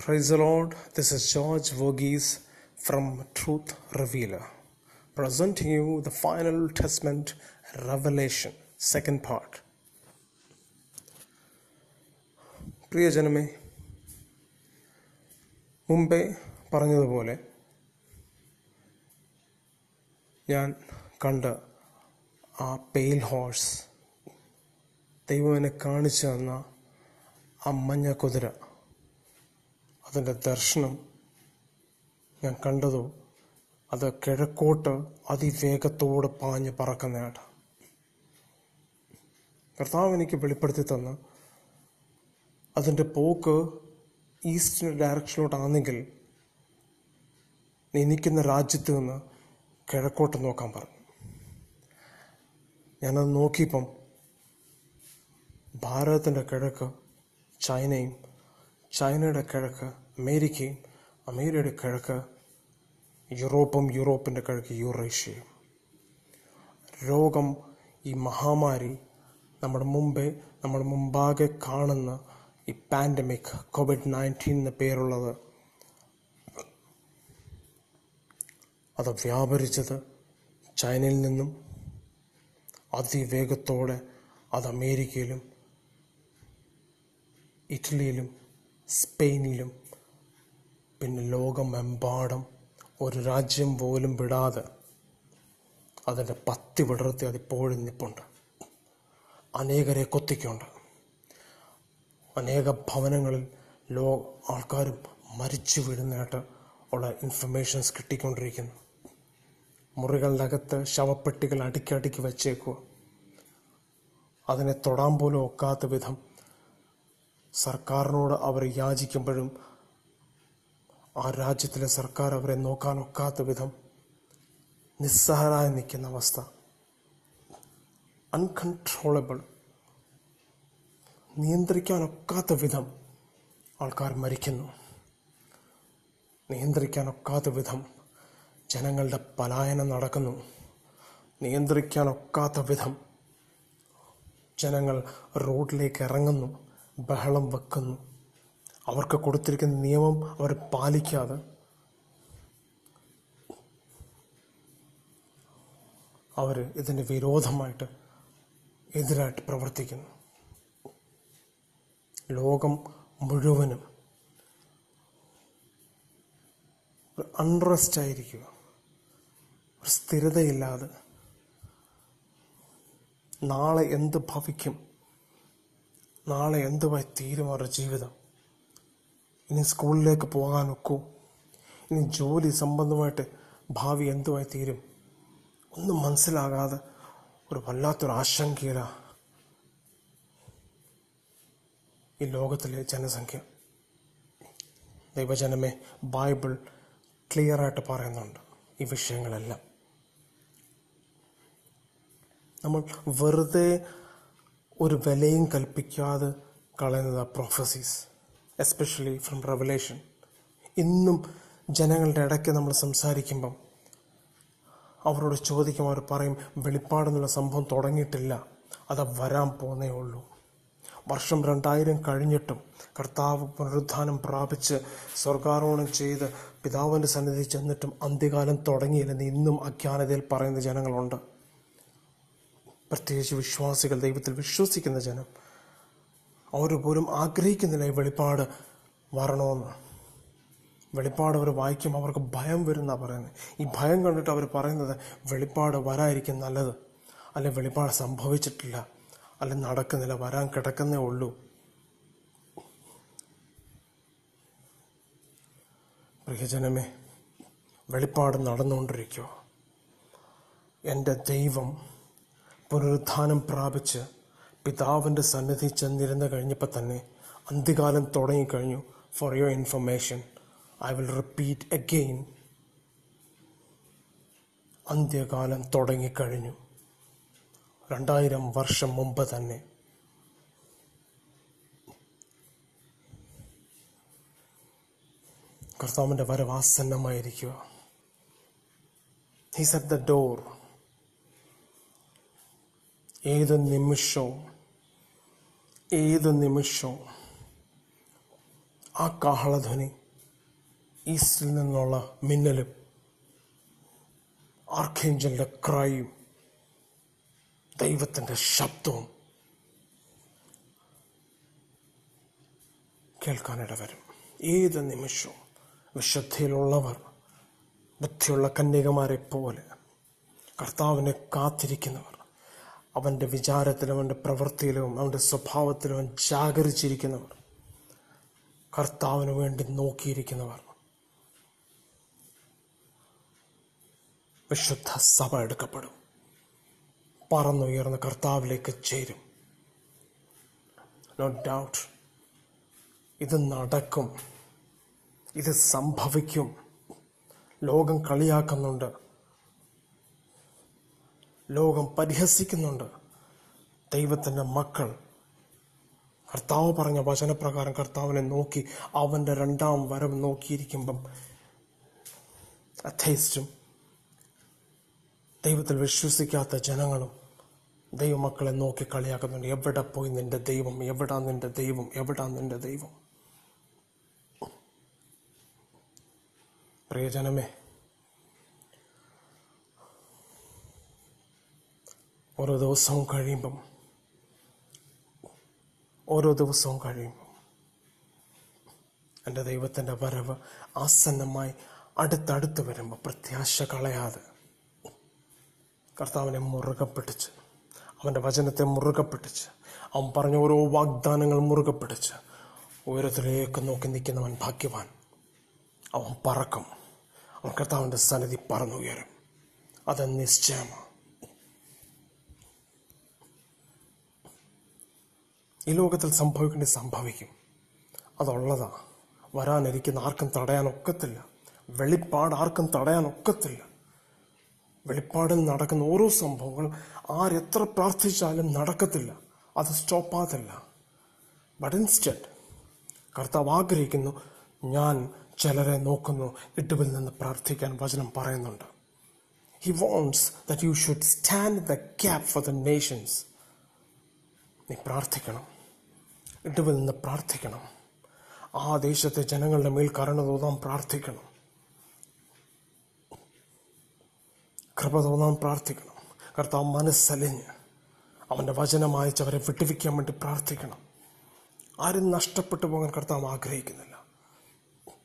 Praise the Lord. This is George Verghese from Truth Revealer, presenting you the final testament revelation, second part. പ്രിയജനമേ മുമ്പേ പറഞ്ഞതുപോലെ ഞാൻ കണ്ട ആ പെയിൽ ഹോഴ്സ് ദൈവം എന്നെ കാണിച്ചു തന്ന ആ മഞ്ഞ കുതിര അതിന്റെ ദർശനം ഞാൻ കണ്ടതോ അത് കിഴക്കോട്ട് അതിവേഗത്തോട് പാഞ്ഞ് പറക്കുന്നതാണ് കർത്താവ് എനിക്ക് വെളിപ്പെടുത്തി തന്ന് അതിന്റെ പോക്ക് ഈസ്റ്റ് ഡയറക്ഷനിലോട്ടാണെങ്കിൽ നീ നിൽക്കുന്ന രാജ്യത്ത് നിന്ന് കിഴക്കോട്ട് നോക്കാൻ പറഞ്ഞു. ഞാനത് നോക്കിയപ്പം ഭാരതത്തിന്റെ കിഴക്ക് ചൈനയും ചൈനയുടെ കിഴക്ക് അമേരിക്കയും അമേരിക്കയുടെ കിഴക്ക് യൂറോപ്പും യൂറോപ്പിന്റെ കിഴക്ക് യൂറേഷ്യയും. രോഗം ഈ മഹാമാരി നമ്മുടെ മുമ്പേ നമ്മുടെ മുമ്പാകെ കാണുന്ന ഈ പാൻഡമിക് കോവിഡ് നയന്റീൻ എന്ന പേരുള്ളത് അത് വ്യാപരിച്ചത് ചൈനയിൽ നിന്നും അതിവേഗത്തോടെ അത് അമേരിക്കയിലും ഇറ്റലിയിലും സ്പെയിനിലും പിന്നെ ലോകമെമ്പാടും ഒരു രാജ്യം പോലും വിടാതെ അതിന്റെ പത്തി വിടർത്തി അതിപ്പോഴും നിപ്പുണ്ട് അനേകരെ കൊത്തിക്കുണ്ട്. അനേക ഭവനങ്ങളിൽ ലോ ആൾക്കാരും മരിച്ചു വീഴുന്നതായിട്ട് ഉള്ള ഇൻഫർമേഷൻസ് കിട്ടിക്കൊണ്ടിരിക്കുന്നു. മുറികളുടെ അകത്ത് ശവപ്പെട്ടികൾ അടുക്കി വച്ചേക്കുക. അതിനെ തൊടാൻ പോലും ഒക്കാത്ത വിധം സർക്കാരിനോട് അവർ യാചിക്കുമ്പോഴും ആ രാജ്യത്തിലെ സർക്കാർ അവരെ നോക്കാൻ ഒക്കാത്ത വിധം നിസ്സഹരായി നിൽക്കുന്ന അവസ്ഥ. അൺകൺട്രോളബിൾ നിയന്ത്രിക്കാനൊക്കാത്ത വിധം ആൾക്കാർ മരിക്കുന്നു. നിയന്ത്രിക്കാൻ ഒക്കാത്ത വിധം ജനങ്ങളുടെ പലായനം നടക്കുന്നു. നിയന്ത്രിക്കാൻ ഒക്കാത്ത വിധം ജനങ്ങൾ റോഡിലേക്ക് ഇറങ്ങുന്നു ബഹളം വെക്കുന്നു. അവർക്ക് കൊടുത്തിരിക്കുന്ന നിയമം അവർ പാലിക്കാതെ അവർ ഇതിന് വിരോധമായിട്ട് എതിരായിട്ട് പ്രവർത്തിക്കുന്നു. ലോകം മുഴുവനും അൺറസ്റ്റ് ആയിരിക്കുക. ഒരു സ്ഥിരതയില്ലാതെ നാളെ എന്ത് ഭവിക്കും? നാളെ എന്തുമായി തീരും അവരുടെ ജീവിതം? ഇനി സ്കൂളിലേക്ക് പോകാൻ ഒക്കൂ ഇനി ജോലി സംബന്ധമായിട്ട് ഭാവി എന്തുമായി തീരും? ഒന്നും മനസ്സിലാകാതെ ഒരു വല്ലാത്തൊരു ആശങ്കയില ഈ ലോകത്തിലെ ജനസംഖ്യ. ദൈവജനമേ ബൈബിൾ ക്ലിയറായിട്ട് പറയുന്നുണ്ട് ഈ വിഷയങ്ങളെല്ലാം. നമ്മൾ വെറുതെ ഒരു വിലയും കൽപ്പിക്കാതെ കളയുന്നത് പ്രൊഫസീസ് എസ്പെഷ്യലി ഫ്രം റെവലേഷൻ ഇന്നും ജനങ്ങളുടെ ഇടയ്ക്ക് നമ്മൾ സംസാരിക്കുമ്പം അവരോട് ചോദിക്കും അവർ പറയും വെളിപ്പാടെന്നുള്ള സംഭവം തുടങ്ങിയിട്ടില്ല. അത് വരാൻ പോന്നേ ഉള്ളൂ. വർഷം രണ്ടായിരം കഴിഞ്ഞിട്ടും കർത്താവ് പുനരുദ്ധാനം പ്രാപിച്ച് സ്വർഗാരോഹണം ചെയ്ത് പിതാവിന്റെ സന്നിധി ചെന്നിട്ടും അന്ത്യകാലം തുടങ്ങിയില്ലെന്ന് ഇന്നും അജ്ഞാനതയിൽ പറയുന്ന ജനങ്ങളുണ്ട്. പ്രത്യേകിച്ച് വിശ്വാസികൾ ദൈവത്തിൽ വിശ്വസിക്കുന്ന ജനം. അവർ പോലും ആഗ്രഹിക്കുന്നില്ല ഈ വെളിപ്പാട് വരണമെന്ന്. വെളിപ്പാട് അവർ വായിക്കും അവർക്ക് ഭയം വരുന്ന പറയുന്നത്. ഈ ഭയം കണ്ടിട്ട് അവർ പറയുന്നത് വെളിപ്പാട് വരായിരിക്കും നല്ലത്. അല്ലെ വെളിപ്പാട് സംഭവിച്ചിട്ടില്ല. അല്ലെ നടക്കുന്നില്ല വരാൻ കിടക്കുന്നേ ഉള്ളൂ. പ്രിയജനമേ വെളിപ്പാട് നടന്നുകൊണ്ടിരിക്കുക എന്റെ ദൈവം പുനരുത്ഥാനം പ്രാപിച്ച് പിതാവിന്റെ സന്നിധി ചെന്നിരുന്ന് കഴിഞ്ഞപ്പോൾ തന്നെ അന്ത്യകാലം തുടങ്ങിക്കഴിഞ്ഞു for your information I will repeat again അന്ത്യകാലം തുടങ്ങിക്കഴിഞ്ഞു. രണ്ടായിരം വർഷം മുമ്പ് തന്നെ. കർത്താവിന്റെ വരവാസന്നമായിരിക്കുക. ഹീസ് അറ്റ് ദ ഡോർ ഏത് നിമിഷവും ഏത് നിമിഷവും ആ കാഹളധ്വനി ഈസ്റ്റിൽ നിന്നുള്ള മിന്നലും ആർക്കേഞ്ചലിന്റെ ക്രൈയും ദൈവത്തിന്റെ ശബ്ദവും കേൾക്കാനിട വരും. ഏത് നിമിഷവും വിശുദ്ധയിലുള്ളവർ ബുദ്ധിയുള്ള കന്യകമാരെ പോലെ കർത്താവിനെ കാത്തിരിക്കുന്നവർ അവന്റെ വിചാരത്തിലും അവന്റെ പ്രവൃത്തിയിലും അവന്റെ സ്വഭാവത്തിലും അവൻ ജാഗരിച്ചിരിക്കുന്നവർ. കർത്താവിന് വേണ്ടി നോക്കിയിരിക്കുന്നവർ. വിശുദ്ധ സഭ എടുക്കപ്പെടും. പറന്നുയർന്ന കർത്താവിലേക്ക് ചേരും. നോ ഡൗട്ട് ഇത് നടക്കും. ഇത് സംഭവിക്കും. ലോകം കളിയാക്കുന്നുണ്ട്. ലോകം പരിഹസിക്കുന്നുണ്ട്. ദൈവത്തിന്റെ മക്കൾ. കർത്താവ് പറഞ്ഞ വചനപ്രകാരം കർത്താവിനെ നോക്കി അവന്റെ രണ്ടാം വരവ് നോക്കിയിരിക്കുമ്പം അഥൈസ്റ്റും ദൈവത്തിൽ വിശ്വസിക്കാത്ത ജനങ്ങളും ദൈവമക്കളെ നോക്കി കളിയാക്കുന്നുണ്ട്. എവിടെ പോയി നിന്റെ ദൈവം? എവിടാ നിന്റെ ദൈവം? എവിടാ നിന്റെ ദൈവം? പ്രിയജനമേ ഓരോ ദിവസവും കഴിയുമ്പം ഓരോ ദിവസവും കഴിയുമ്പം എന്റെ ദൈവത്തിന്റെ വരവ് ആസന്നമായി അടുത്തടുത്ത് വരുമ്പോൾ പ്രത്യാശ കളയാതെ കർത്താവിനെ മുറുകെ പിടിച്ച് അവന്റെ വചനത്തെ മുറുകെ പിടിച്ച് അവൻ പറഞ്ഞ ഓരോ വാഗ്ദാനങ്ങൾ മുറുകെ പിടിച്ച് ഉയരത്തിലേക്ക് നോക്കി നിൽക്കുന്നവൻ ഭാഗ്യവാൻ. അവൻ പറക്കും. അവൻ കർത്താവിന്റെ സന്നിധി പറന്നുയരും. അത് നിശ്ചയമാണ്. ഈ ലോകത്തിൽ സംഭവിക്കേണ്ടി സംഭവിക്കും. അതുള്ളതാ വരാനിരിക്കുന്ന ആർക്കും തടയാനൊക്കത്തില്ല. വെളിപ്പാട് ആർക്കും തടയാനൊക്കത്തില്ല. വെളിപ്പാടിൽ നടക്കുന്ന ഓരോ സംഭവങ്ങൾ ആരെത്ര പ്രാർത്ഥിച്ചാലും നടക്കത്തില്ല. അത് സ്റ്റോപ്പാകത്തില്ല. ബട്ട് ഇൻസ്റ്റന്റ് കർത്താവ് ആഗ്രഹിക്കുന്നു ഞാൻ ചിലരെ നോക്കുന്നു ഇടുവിൽ നിന്ന് പ്രാർത്ഥിക്കാൻ വചനം പറയുന്നുണ്ട്. He warns that you should stand the gap for the nations നീ പ്രാർത്ഥിക്കണം. ഇടുവിൽ നിന്ന് പ്രാർത്ഥിക്കണം. ആ ദേശത്തെ ജനങ്ങളുടെ മേൽ കരുണ തോന്നാൻ പ്രാർത്ഥിക്കണം. കൃപ തോന്നാൻ പ്രാർത്ഥിക്കണം. കർത്താവ് മനസ്സലിഞ്ഞ് അവന്റെ വചനം അയച്ചവരെ വിട്ടുവിക്കാൻ വേണ്ടി പ്രാർത്ഥിക്കണം. ആരും നഷ്ടപ്പെട്ടു പോകാൻ കർത്താവ് ആഗ്രഹിക്കുന്നില്ല.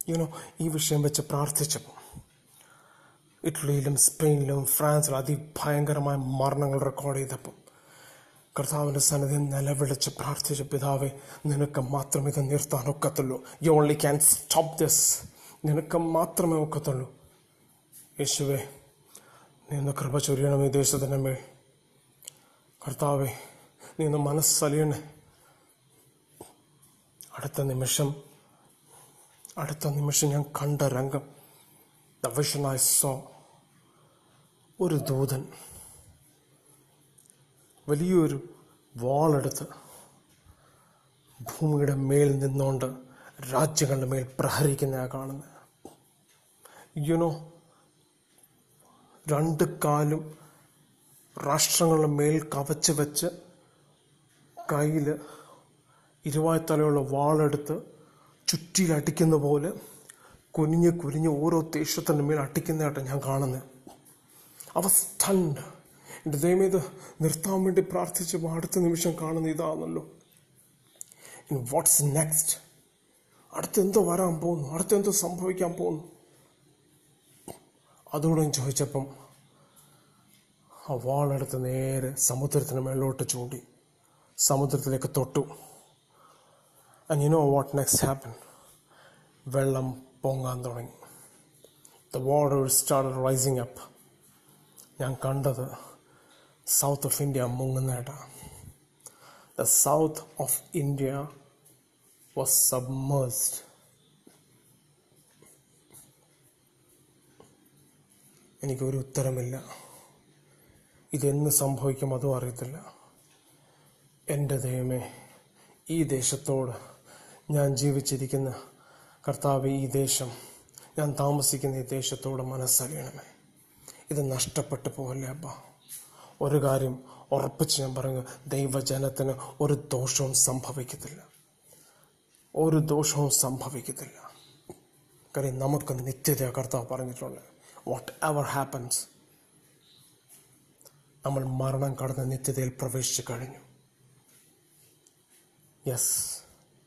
യുനോ ഈ വിഷയം വെച്ച് പ്രാർത്ഥിച്ചപ്പോൾ ഇറ്റലിയിലും സ്പെയിനിലും ഫ്രാൻസിലും അതിഭയങ്കരമായ മരണങ്ങൾ റെക്കോർഡ് ചെയ്തപ്പോൾ കർത്താവിന്റെ സന്നിധി നിലവിളിച്ച് പ്രാർത്ഥിച്ച പിതാവെ നിനക്ക് മാത്രമേ ഇത് നിർത്താൻ ഒക്കത്തുള്ളൂ. You only can stop this നിനക്ക് മാത്രമേ ഒക്കത്തുള്ളൂ. യേശുവെ നീ ഒന്ന് കൃപ ചൊരിയണം ഈ ദേശത്തിന്റെ മേൽ. കർത്താവെ നീ ഒന്ന് മനസ്സലിയണേ. അടുത്ത നിമിഷം അടുത്ത നിമിഷം ഞാൻ കണ്ട രംഗം ദ വിഷൻ ഐ സോ ഒരു ദൂതൻ വലിയൊരു വാളെടുത്ത് ഭൂമിയുടെ മേൽ നിന്നുകൊണ്ട് രാജ്യങ്ങളുടെ മേൽ പ്രഹരിക്കുന്ന കാണുന്നത്. യുനോ രണ്ട് കാലും രാഷ്ട്രങ്ങളുടെ മേൽ കവച്ച് വെച്ച് കയ്യിൽ ഇരുവായ്ത്തലയുള്ള വാളെടുത്ത് ചുറ്റിലടിക്കുന്ന പോലെ കുനിഞ്ഞ് കുനിഞ്ഞ് ഓരോ ദേശത്തിന്റെ മേൽ അടിക്കുന്നതായിട്ട് ഞാൻ കാണുന്നത്. അവ എന്റെ ദൈവം ഇത് നിർത്താൻ വേണ്ടി പ്രാർത്ഥിച്ചപ്പോൾ അടുത്ത നിമിഷം കാണുന്ന ഇതാണല്ലോ. വാട്ട്സ് നെക്സ്റ്റ് അടുത്തെന്തോ വരാൻ പോകുന്നു അടുത്തെന്തോ സംഭവിക്കാൻ പോകുന്നു. അതോടും ചോദിച്ചപ്പം ആ വാളെടുത്ത് നേരെ സമുദ്രത്തിന് മേലോട്ട് ചൂണ്ടി. സമുദ്രത്തിലേക്ക് തൊട്ടു. And you know what next happen വെള്ളം പൊങ്ങാൻ തുടങ്ങി. The water start rising up ഞാൻ കണ്ടത് south of India മുങ്ങുന്നതായിട്ടാണ് the south of India was submerged എനിക്കൊരു ഉത്തരമില്ല. ഇതെന്ന് സംഭവിക്കും അതും അറിയത്തില്ല. എന്റെ ദൈവമേ ഈ ദേശത്തോട് ഞാൻ ജീവിച്ചിരിക്കുന്ന കർത്താവ് ഈ ദേശം ഞാൻ താമസിക്കുന്ന ഈ ദേശത്തോട് മനസ്സറിയണമേ ഇത് നഷ്ടപ്പെട്ടു പോകല്ലേ അപ്പ. ഒരു കാര്യം ഉറപ്പിച്ച് ഞാൻ പറയുന്നു ദൈവജനത്തിന് ഒരു ദോഷവും സംഭവിക്കത്തില്ല. ഒരു ദോഷവും സംഭവിക്കത്തില്ല. കാര്യം നമുക്ക് നിത്യത കർത്താവ് പറഞ്ഞിട്ടുണ്ട് വാട്ട് എവർ ഹാപ്പൻസ് നമ്മൾ മരണം കടന്ന് നിത്യതയിൽ പ്രവേശിച്ചു കഴിഞ്ഞു. യെസ്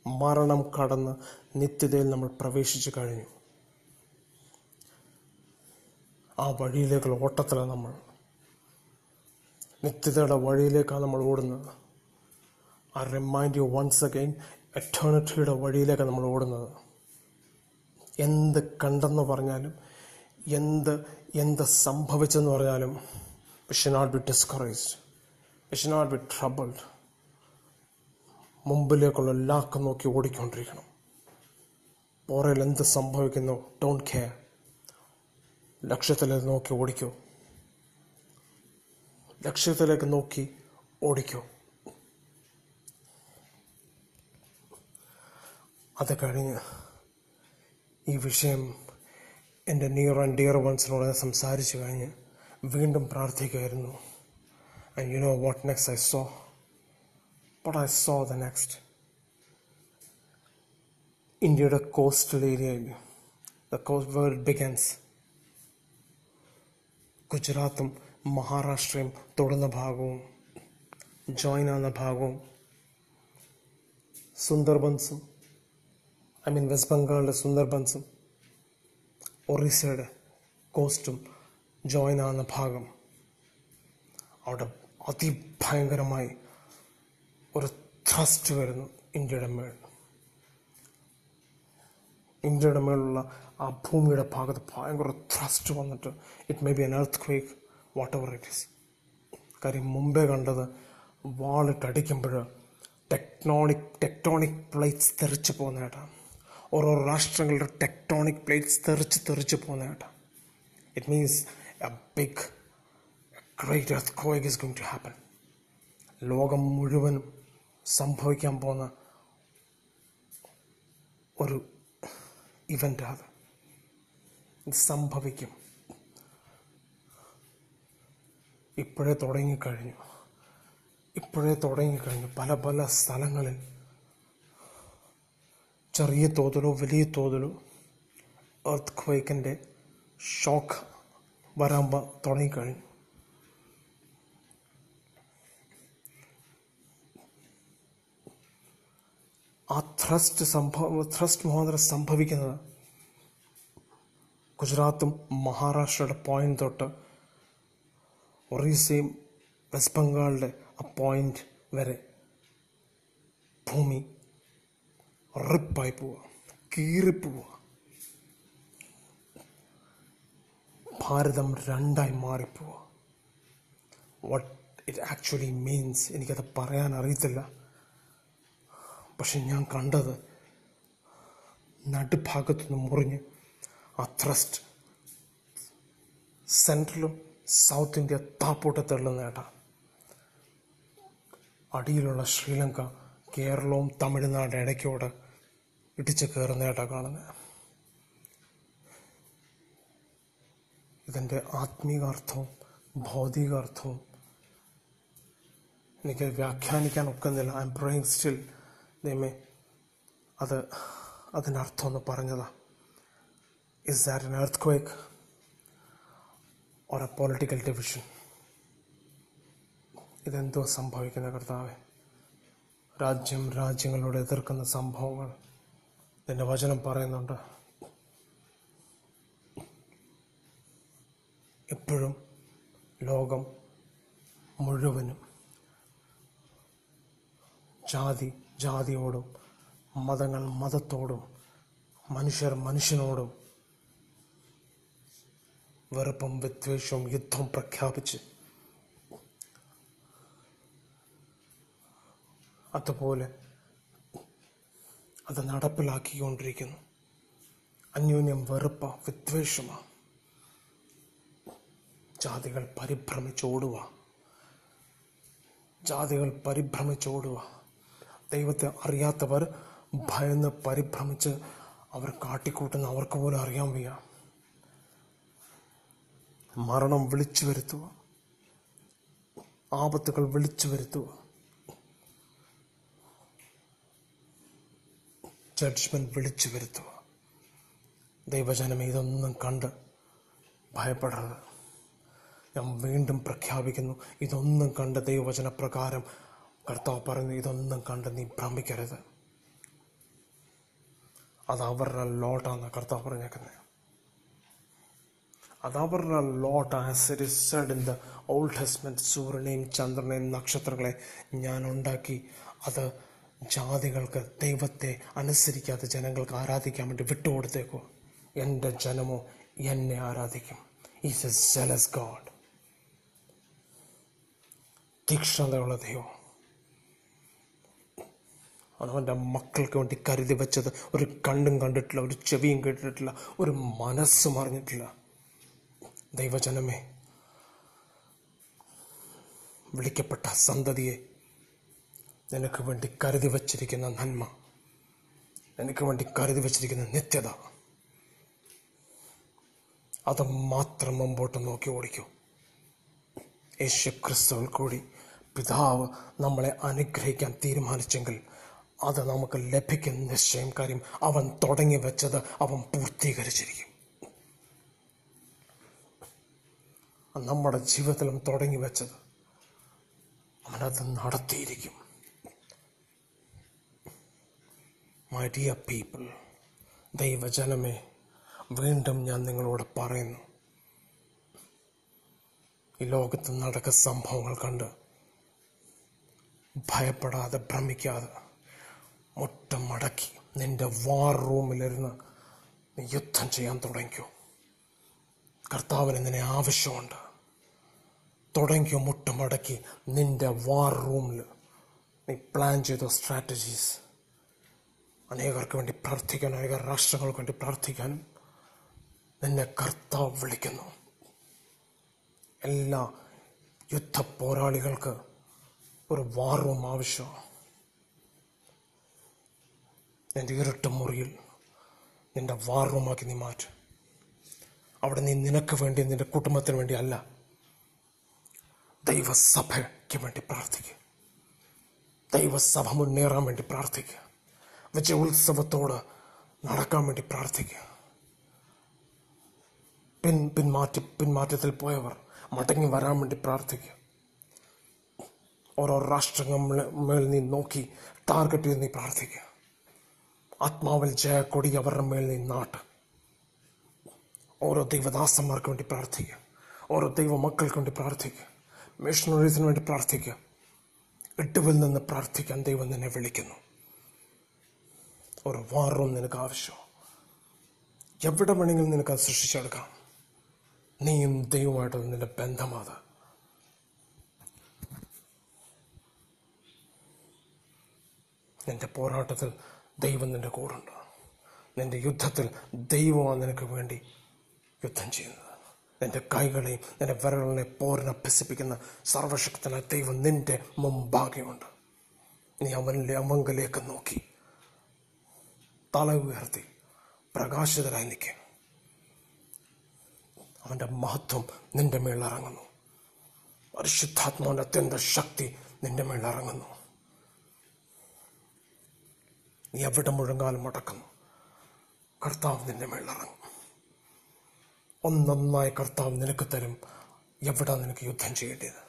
മരണം കടന്ന് നിത്യതയിൽ നമ്മൾ പ്രവേശിച്ചു കഴിഞ്ഞു. ആ വഴിയിലേക്കുള്ള ഓട്ടത്തിലാണ് നമ്മൾ നിത്യതയുടെ വഴിയിലേക്കാണ് നമ്മൾ ഓടുന്നത്. ആ റിമൈൻഡ് യു വൺസ് അഗെയിൻ എറ്റേണിറ്റിയുടെ വഴിയിലേക്കാണ് നമ്മൾ ഓടുന്നത്. എന്ത് കണ്ടെന്ന് പറഞ്ഞാലും എന്ത് എന്ത് സംഭവിച്ചെന്ന് പറഞ്ഞാലും we should not be discouraged we should not be troubled മുമ്പിലേക്കുള്ള ലാക്ക് നോക്കി ഓടിക്കൊണ്ടിരിക്കണം. പോറയിൽ എന്ത് സംഭവിക്കുന്നു ഡോണ്ട് കെയർ ലക്ഷ്യത്തിൽ നോക്കി ഓടിക്കൂ. ലക്ഷ്യത്തിലേക്ക് നോക്കി ഓടിക്കൂ. അത് കഴിഞ്ഞ് ഈ വിഷയം എന്റെ നിയർ ആൻഡ് ഡിയർ വൺസിനോട് സംസാരിച്ചു കഴിഞ്ഞ് വീണ്ടും പ്രാർത്ഥിക്കുമായിരുന്നു and you know what next I saw what I saw the next ഇന്ത്യയുടെ കോസ്റ്റൽ ഏരിയയിൽ ദ കോസ്റ്റ് വേൾഡ് ബിഗൻസ് ഗുജറാത്തും മഹാരാഷ്ട്രയും തൊടുന്ന ഭാഗവും ജോയിൻ ആവുന്ന ഭാഗവും സുന്ദർബൻസും ഐ മീൻ വെസ്റ്റ് ബംഗാളിലെ സുന്ദർബൻസും ഒറീസയുടെ കോസ്റ്റും ജോയിൻ ആവുന്ന ഭാഗം അവിടെ അതിഭയങ്കരമായി ഒരു ത്രസ്റ്റ് വരുന്നു ഇന്ത്യയുടെ മേൽ. ഇന്ത്യയുടെ മേലുള്ള ആ ഭൂമിയുടെ ഭാഗത്ത് ഭയങ്കര ത്രസ്റ്റ് വന്നിട്ട് it may be an earthquake whatever it is കാര്യം മുമ്പേ കണ്ടത് വാളിട്ടടിക്കുമ്പോൾ ടെക്നോണിക് ടെക്ടോണിക് പ്ലേറ്റ്സ് തെറിച്ച് പോകുന്നതായിട്ടാണ് ഓരോ രാഷ്ട്രങ്ങളുടെ ടെക്ടോണിക് പ്ലേറ്റ്സ് തെറിച്ച് തെറിച്ച് പോകുന്നതായിട്ടാണ് it means a big great earthquake is going to happen ലോകം മുഴുവനും സംഭവിക്കാൻ പോകുന്ന ഒരു ഇവന്റ് അത്. സംഭവിക്കും. ഇപ്പോഴേ തുടങ്ങിക്കഴിഞ്ഞു. ഇപ്പോഴേ തുടങ്ങിക്കഴിഞ്ഞു. പല പല സ്ഥലങ്ങളിൽ. ചെറിയ തോതിലോ വലിയ തോതിലോ എർത്ത് ക്വേക്കിന്റെ ഷോക്ക് വരാൻ തുടങ്ങിക്കഴിഞ്ഞു. ആ ത്രസ്റ്റ് സംഭവ ത്രസ്റ്റ് മുഖാന്തരം സംഭവിക്കുന്നത് ഗുജറാത്തും മഹാരാഷ്ട്രയുടെ പോയിന്റ് തൊട്ട് ഒറീസയും വെസ്റ്റ് ബംഗാളിന്റെ ആ പോയിന്റ് വരെ ഭൂമി റിപ്പായി പോവുക കീറിപ്പോവുക. ഭാരതം രണ്ടായി മാറിപ്പോവുക. വട്ട് ഇറ്റ് ആക്ച്വലി മീൻസ് എനിക്കത് പറയാൻ അറിയത്തില്ല. പക്ഷെ ഞാൻ കണ്ടത് നടുഭാഗത്തുനിന്ന് മുറിഞ്ഞ് ആ ത്രസ്റ്റ് സെൻട്രലും സൗത്ത് ഇന്ത്യ താപ്പോട്ട് തള്ളുന്നേട്ടാ അടിയിലുള്ള ശ്രീലങ്ക കേരളവും തമിഴ്നാട് ഇടയ്ക്കോട് ഇടിച്ച് കയറുന്നേട്ടാ കാണുന്നത് ഇതിന്റെ ആത്മീകാർത്ഥവും ഭൗതികാർത്ഥവും എനിക്ക് വ്യാഖ്യാനിക്കാൻ ഒക്കുന്നില്ല ഐ എം പ്രേയിങ് സ്റ്റിൽ ദൈമേ അത് അതിന്റെ അർത്ഥം ഒന്ന് പറഞ്ഞതാ. Is that an earthquake or a political division ഇതെന്തോ സംഭവിക്കുന്ന കർത്താവ്. രാജ്യം രാജ്യങ്ങളോട് എതിർക്കുന്ന സംഭവങ്ങൾ ഇതിന്റെ വചനം പറയുന്നുണ്ട്. എപ്പോഴും ലോകം മുഴുവനും ജാതി ജാതിയോടും മതങ്ങൾ മതത്തോടും മനുഷ്യർ മനുഷ്യനോടും വെറുപ്പും വിദ്വേഷവും യുദ്ധവും പ്രഖ്യാപിച്ച്. അതുപോലെ അത് നടപ്പിലാക്കിക്കൊണ്ടിരിക്കുന്നു. അന്യോന്യം വെറുപ്പ വിദ്വേഷമാണ് ജാതികൾ പരിഭ്രമിച്ചോടുക ജാതികൾ പരിഭ്രമിച്ചോടുക ദൈവത്തെ അറിയാത്തവർ ഭയന്ന് പരിഭ്രമിച്ച് അവർ കാട്ടിക്കൂട്ടുന്ന അവർക്ക് പോലും അറിയാൻ വയ്യ. മരണം വിളിച്ചു വരുത്തുക. ആപത്തുകൾ വിളിച്ചു വരുത്തുക. ജഡ്ജ്മെന്റ് വിളിച്ചു വരുത്തുക. ദൈവജനം ഇതൊന്നും കണ്ട് ഭയപ്പെടരുത്. ഞാൻ വീണ്ടും പ്രഖ്യാപിക്കുന്നു ഇതൊന്നും കണ്ട് ദൈവവചന പ്രകാരം കർത്താവ് പറയുന്നു ഇതൊന്നും കണ്ട് നീ ഭ്രമിക്കരുത്. അത് അവരുടെ ലോട്ടാന്ന് കർത്താവ് പറഞ്ഞേക്കുന്നത് അത് അവരുടെ lot as it is said in the Old Testament സൂര്യനെയും ചന്ദ്രനെയും നക്ഷത്രങ്ങളെ ഞാൻ ഉണ്ടാക്കി. അത് ജാതികൾക്ക് ദൈവത്തെ അനുസരിക്കാത്ത ജനങ്ങൾക്ക് ആരാധിക്കാൻ വേണ്ടി വിട്ടുകൊടുത്തേക്കോ. എന്റെ ജനമോ എന്നെ ആരാധിക്കും. ഈസ് എ ജലസ് ഗാഡ് തീക്ഷ്ണതയുള്ള ദൈവം. അവന്റെ മക്കൾക്ക് വേണ്ടി കരുതി വെച്ചത് ഒരു കണ്ണും കണ്ടിട്ടില്ല ഒരു ചെവിയും കേട്ടിട്ടില്ല ഒരു മനസ്സും അറിഞ്ഞിട്ടില്ല. ദൈവജനമേ വിളിക്കപ്പെട്ട സന്തതിയെ നിനക്ക് വേണ്ടി കരുതി വച്ചിരിക്കുന്ന നന്മ നിനക്ക് വേണ്ടി കരുതി വച്ചിരിക്കുന്ന നിത്യത അത് മാത്രം മുമ്പോട്ട് നോക്കി ഓടിക്കൂ. യേശു ക്രിസ്തുവിൽ കൂടി പിതാവ് നമ്മളെ അനുഗ്രഹിക്കാൻ തീരുമാനിച്ചെങ്കിൽ അത് നമുക്ക് ലഭിക്കുന്ന നിശ്ചയം കാര്യം അവൻ തുടങ്ങി വെച്ചത് അവൻ പൂർത്തീകരിച്ചിരിക്കും. നമ്മുടെ ജീവിതത്തിലും തുടങ്ങി വെച്ചത്. അവനത് നടത്തിയിരിക്കും. മൈ ഡിയർ പീപ്പിൾ ദൈവജനമേ വീണ്ടും ഞാൻ നിങ്ങളോട് പറയുന്നു. ഈ ലോകത്ത് നടക്കുന്ന സംഭവങ്ങൾ കണ്ട് ഭയപ്പെടാതെ ഭ്രമിക്കാതെ മുട്ടം മടക്കി നിന്റെ വാർ റൂമിലിരുന്ന് യുദ്ധം ചെയ്യാൻ തുടങ്ങിക്കോ. കർത്താവിന് നിന്നെ ആവശ്യമുണ്ട്. തുടങ്ങിയോ മുട്ടമടക്കി നിന്റെ വാർ റൂമിൽ നീ പ്ലാൻ ചെയ്ത സ്ട്രാറ്റജീസ് അനേകർക്ക് വേണ്ടി പ്രാർത്ഥിക്കാൻ അനേക രാഷ്ട്രങ്ങൾക്ക് വേണ്ടി പ്രാർത്ഥിക്കാനും നിന്നെ കർത്താവ് വിളിക്കുന്നു. എല്ലാ യുദ്ധ പോരാളികൾക്ക് ഒരു വാർ റൂം ആവശ്യമാണ് എന്റെ ഇരുട്ട മുറിയിൽ നിന്റെ വാർ റൂമാക്കി നീ മാറ്റും. അവിടെ നീ നിനക്ക് വേണ്ടി നിന്റെ കുടുംബത്തിന് വേണ്ടി അല്ല ദൈവസഭയ്ക്ക് വേണ്ടി പ്രാർത്ഥിക്കുക. ദൈവസഭ മുന്നേറാൻ വേണ്ടി പ്രാർത്ഥിക്കുക. വെച്ച് ഉത്സവത്തോട് നടക്കാൻ വേണ്ടി പ്രാർത്ഥിക്കുക. പിൻ പിന്മാറ്റി പിന്മാറ്റത്തിൽ പോയവർ മടങ്ങി വരാൻ വേണ്ടി പ്രാർത്ഥിക്കുക. ഓരോ രാഷ്ട്രങ്ങൾ മേൽ നീ നോക്കി ടാർഗറ്റ് ചെയ്ത് നീ പ്രാർത്ഥിക്കുക. ആത്മാവിൽ ജയക്കൊടി അവരുടെ മേൽ നീ നാട്ട്. ഓരോ ദൈവദാസന്മാർക്ക് വേണ്ടി പ്രാർത്ഥിക്കുക. ഓരോ ദൈവ മക്കൾക്ക് വേണ്ടി പ്രാർത്ഥിക്കുക. മിഷണറീസിന് വേണ്ടി പ്രാർത്ഥിക്കുക. ഇട്ടുവിൽ നിന്ന് പ്രാർത്ഥിക്കാൻ ദൈവം നിന്നെ വിളിക്കുന്നു. ഒരു വാറും നിനക്ക് ആവശ്യം. എവിടെ വേണമെങ്കിലും നിനക്ക് അത് സൃഷ്ടിച്ചെടുക്കാം. നീയും ദൈവമായിട്ട് നിന്റെ ബന്ധമാത്. നിന്റെ പോരാട്ടത്തിൽ ദൈവം നിന്റെ കൂടുണ്ട്. നിന്റെ യുദ്ധത്തിൽ ദൈവമാണ് നിനക്ക് വേണ്ടി യുദ്ധം ചെയ്യുന്നത് നിന്റെ കൈകളെയും നിന്റെ വിരലുകളെ പോരിനെ സർവശക്തനായ ദൈവം നിന്റെ മുമ്പാകെയുണ്ട്. നീ അവനിലെ അവങ്കലേക്ക് നോക്കി. തല ഉയർത്തി. പ്രകാശിതരായി നിൽക്കുക അവന്റെ മഹത്വം നിന്റെ മേളിറങ്ങുന്നു പരിശുദ്ധാത്മാവിന്റെ അത്യന്ത ശക്തി നിന്റെ മേളിറങ്ങുന്നു നീ എവിടെ മുഴങ്ങാലും മുടക്കുന്നു. കർത്താവ് നിന്റെ മേൽ ഇറങ്ങും ഒന്നൊന്നായി കർത്താവ് നിനക്ക് തരും. എവിടെ നിനക്ക് യുദ്ധം ചെയ്യേണ്ടത്?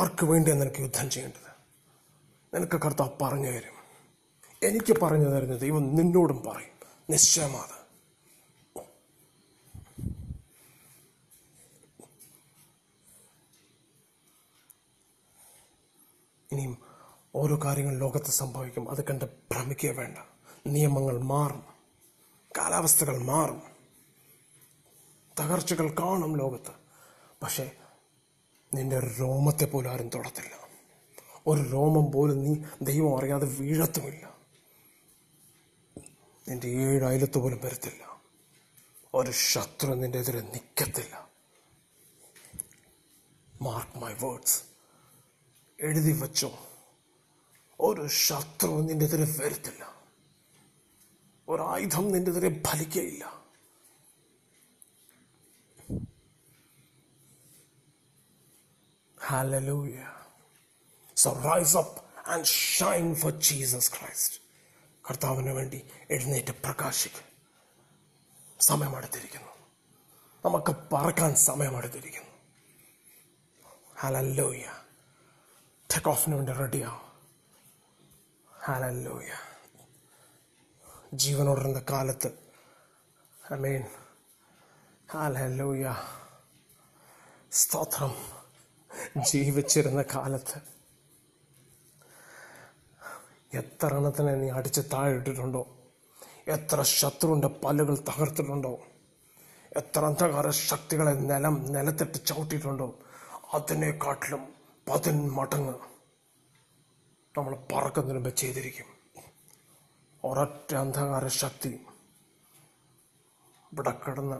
ആർക്ക് വേണ്ടിയാണ് നിനക്ക് യുദ്ധം ചെയ്യേണ്ടത്? നിനക്ക് കർത്താവ് പറഞ്ഞു തരും. എനിക്ക് പറഞ്ഞു തരുന്ന ദൈവം നിന്നോടും പറയും. നിശ്ചയമാണ് ഇനിയും ഓരോ കാര്യങ്ങൾ ലോകത്ത് സംഭവിക്കും. അത് കണ്ട് ഭ്രമിക്കുക വേണ്ട. നിയമങ്ങൾ മാറും. കാലാവസ്ഥകൾ മാറും. തകർച്ചകൾ കാണും ലോകത്ത്. പക്ഷേ നിന്റെ രോമത്തെ പോലും ആരും തൊടത്തില്ല. ഒരു രോമം പോലും നീ ദൈവം അറിയാതെ വീഴത്തുമില്ല. നിന്റെ ഏഴ് അയലത്ത് പോലും വരത്തില്ല. ഒരു ശത്രു നിന്റെ എതിരെ നിൽക്കത്തില്ല മാർക്ക് മൈ വേർഡ്സ് എഴുതി വച്ചോ. ഒരു ശത്രു നിന്റെ എതിരെ വരത്തില്ല. ഒരായുധം നിന്റെ എതിരെ ഫലിക്കയില്ല. Hallelujah. So rise up and shine for Jesus Christ. കർത്താവിന് വേണ്ടി എഴുന്നേറ്റ് പ്രകാശിക്കും. സമയമെടുത്തിരിക്കുന്നു. നമുക്ക് പറക്കാൻ സമയമെടുത്തിരിക്കുന്നു. ഹലല്ലോയ ടേക്ക് ഓഫിന് വേണ്ടി റെഡിയാവും ഹലല്ലോയ ജീവനോടുന്ന കാലത്ത്. ഐ മീൻ ഹലല്ലോയ സ്തോത്രം. ജീവിച്ചിരുന്ന കാലത്ത് എത്ര എണ്ണത്തിനെ നീ അടിച്ച് താഴെട്ടിട്ടുണ്ടോ എത്ര ശത്രുവിന്റെ പല്ലുകൾ തകർത്തിട്ടുണ്ടോ? എത്ര അന്ധകാര ശക്തികളെ നിലം നിലത്തിട്ട് ചവിട്ടിയിട്ടുണ്ടോ? അതിനെക്കാട്ടിലും പതിന്മടങ്ങ് നമ്മൾ പറക്കുന്നതിന് മുമ്പ് ചെയ്തിരിക്കും. ഒരൊറ്റ അന്ധകാര ശക്തി ഇവിടെ കിടന്ന്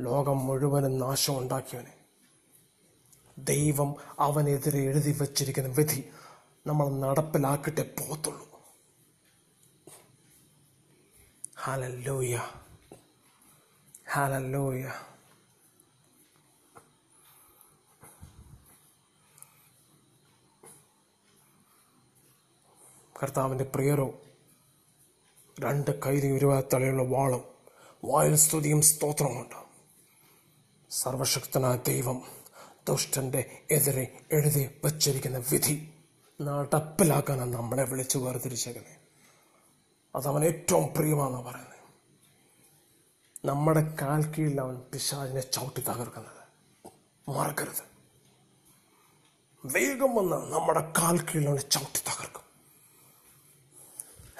ലോകം മുഴുവനും നാശം ഉണ്ടാക്കിയവനെ ദൈവം അവനെതിരെ എഴുതി വച്ചിരിക്കുന്ന വിധി നമ്മൾ നടപ്പിലാക്കിട്ടേ പോകത്തുള്ളൂ. ഹാലല്ലോയ. ഹാലല്ലോയ. കർത്താവിന്റെ പ്രിയരോ രണ്ട് കൈതി ഉരുവാത്തലയുള്ള വാളും വായിൽ സ്തുതിയും സ്തോത്രമുണ്ട് സർവശക്തനായ ദൈവം ദുഷ്ടന്റെ എതിരെ എഴുതി വച്ചിരിക്കുന്ന വിധി നടപ്പിലാക്കാനാണ് നമ്മളെ വിളിച്ചു വേർതിരിച്ചേക്കുന്നത് അതവൻ ഏറ്റവും പ്രിയമാണെന്ന് പറയുന്നത്. നമ്മുടെ കാൽ കീഴിൽ അവൻ പിശാചിനെ ചവിട്ടി തകർക്കുന്നത്. മറക്കരുത്. വേഗം വന്ന് നമ്മുടെ കാൽ കീഴിൽ അവനെ ചവിട്ടി തകർക്കും.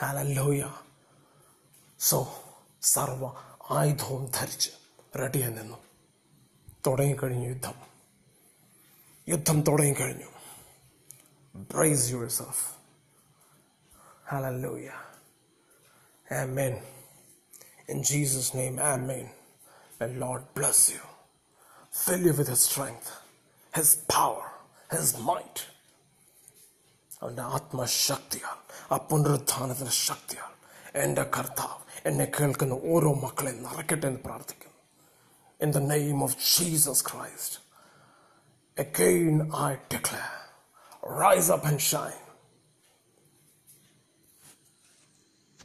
ഹലല്ലോയ. സോ സർവ ആയുധവും ധരിച്ച് റെഡിയായി നിന്നു. തുടങ്ങിക്കഴിഞ്ഞു യുദ്ധം. യുദ്ധം തുടങ്ങിക്കഴിഞ്ഞു praise yourself hallelujah Amen. In Jesus' name, Amen. And Lord bless you. Fill you with His strength, His power, His might. അവന്റെ ആത്മശക്തിയാൽ ആ പുനരുത്ഥാനത്തിന്റെ ശക്തിയാൽ എന്റെ കർത്താവ് എന്നെ കേൾക്കുന്ന ഓരോ മക്കളെ നിറയ്ക്കട്ടെ എന്ന് പ്രാർത്ഥിക്കുന്നു in the name of Jesus Christ Again I declare, rise up and shine.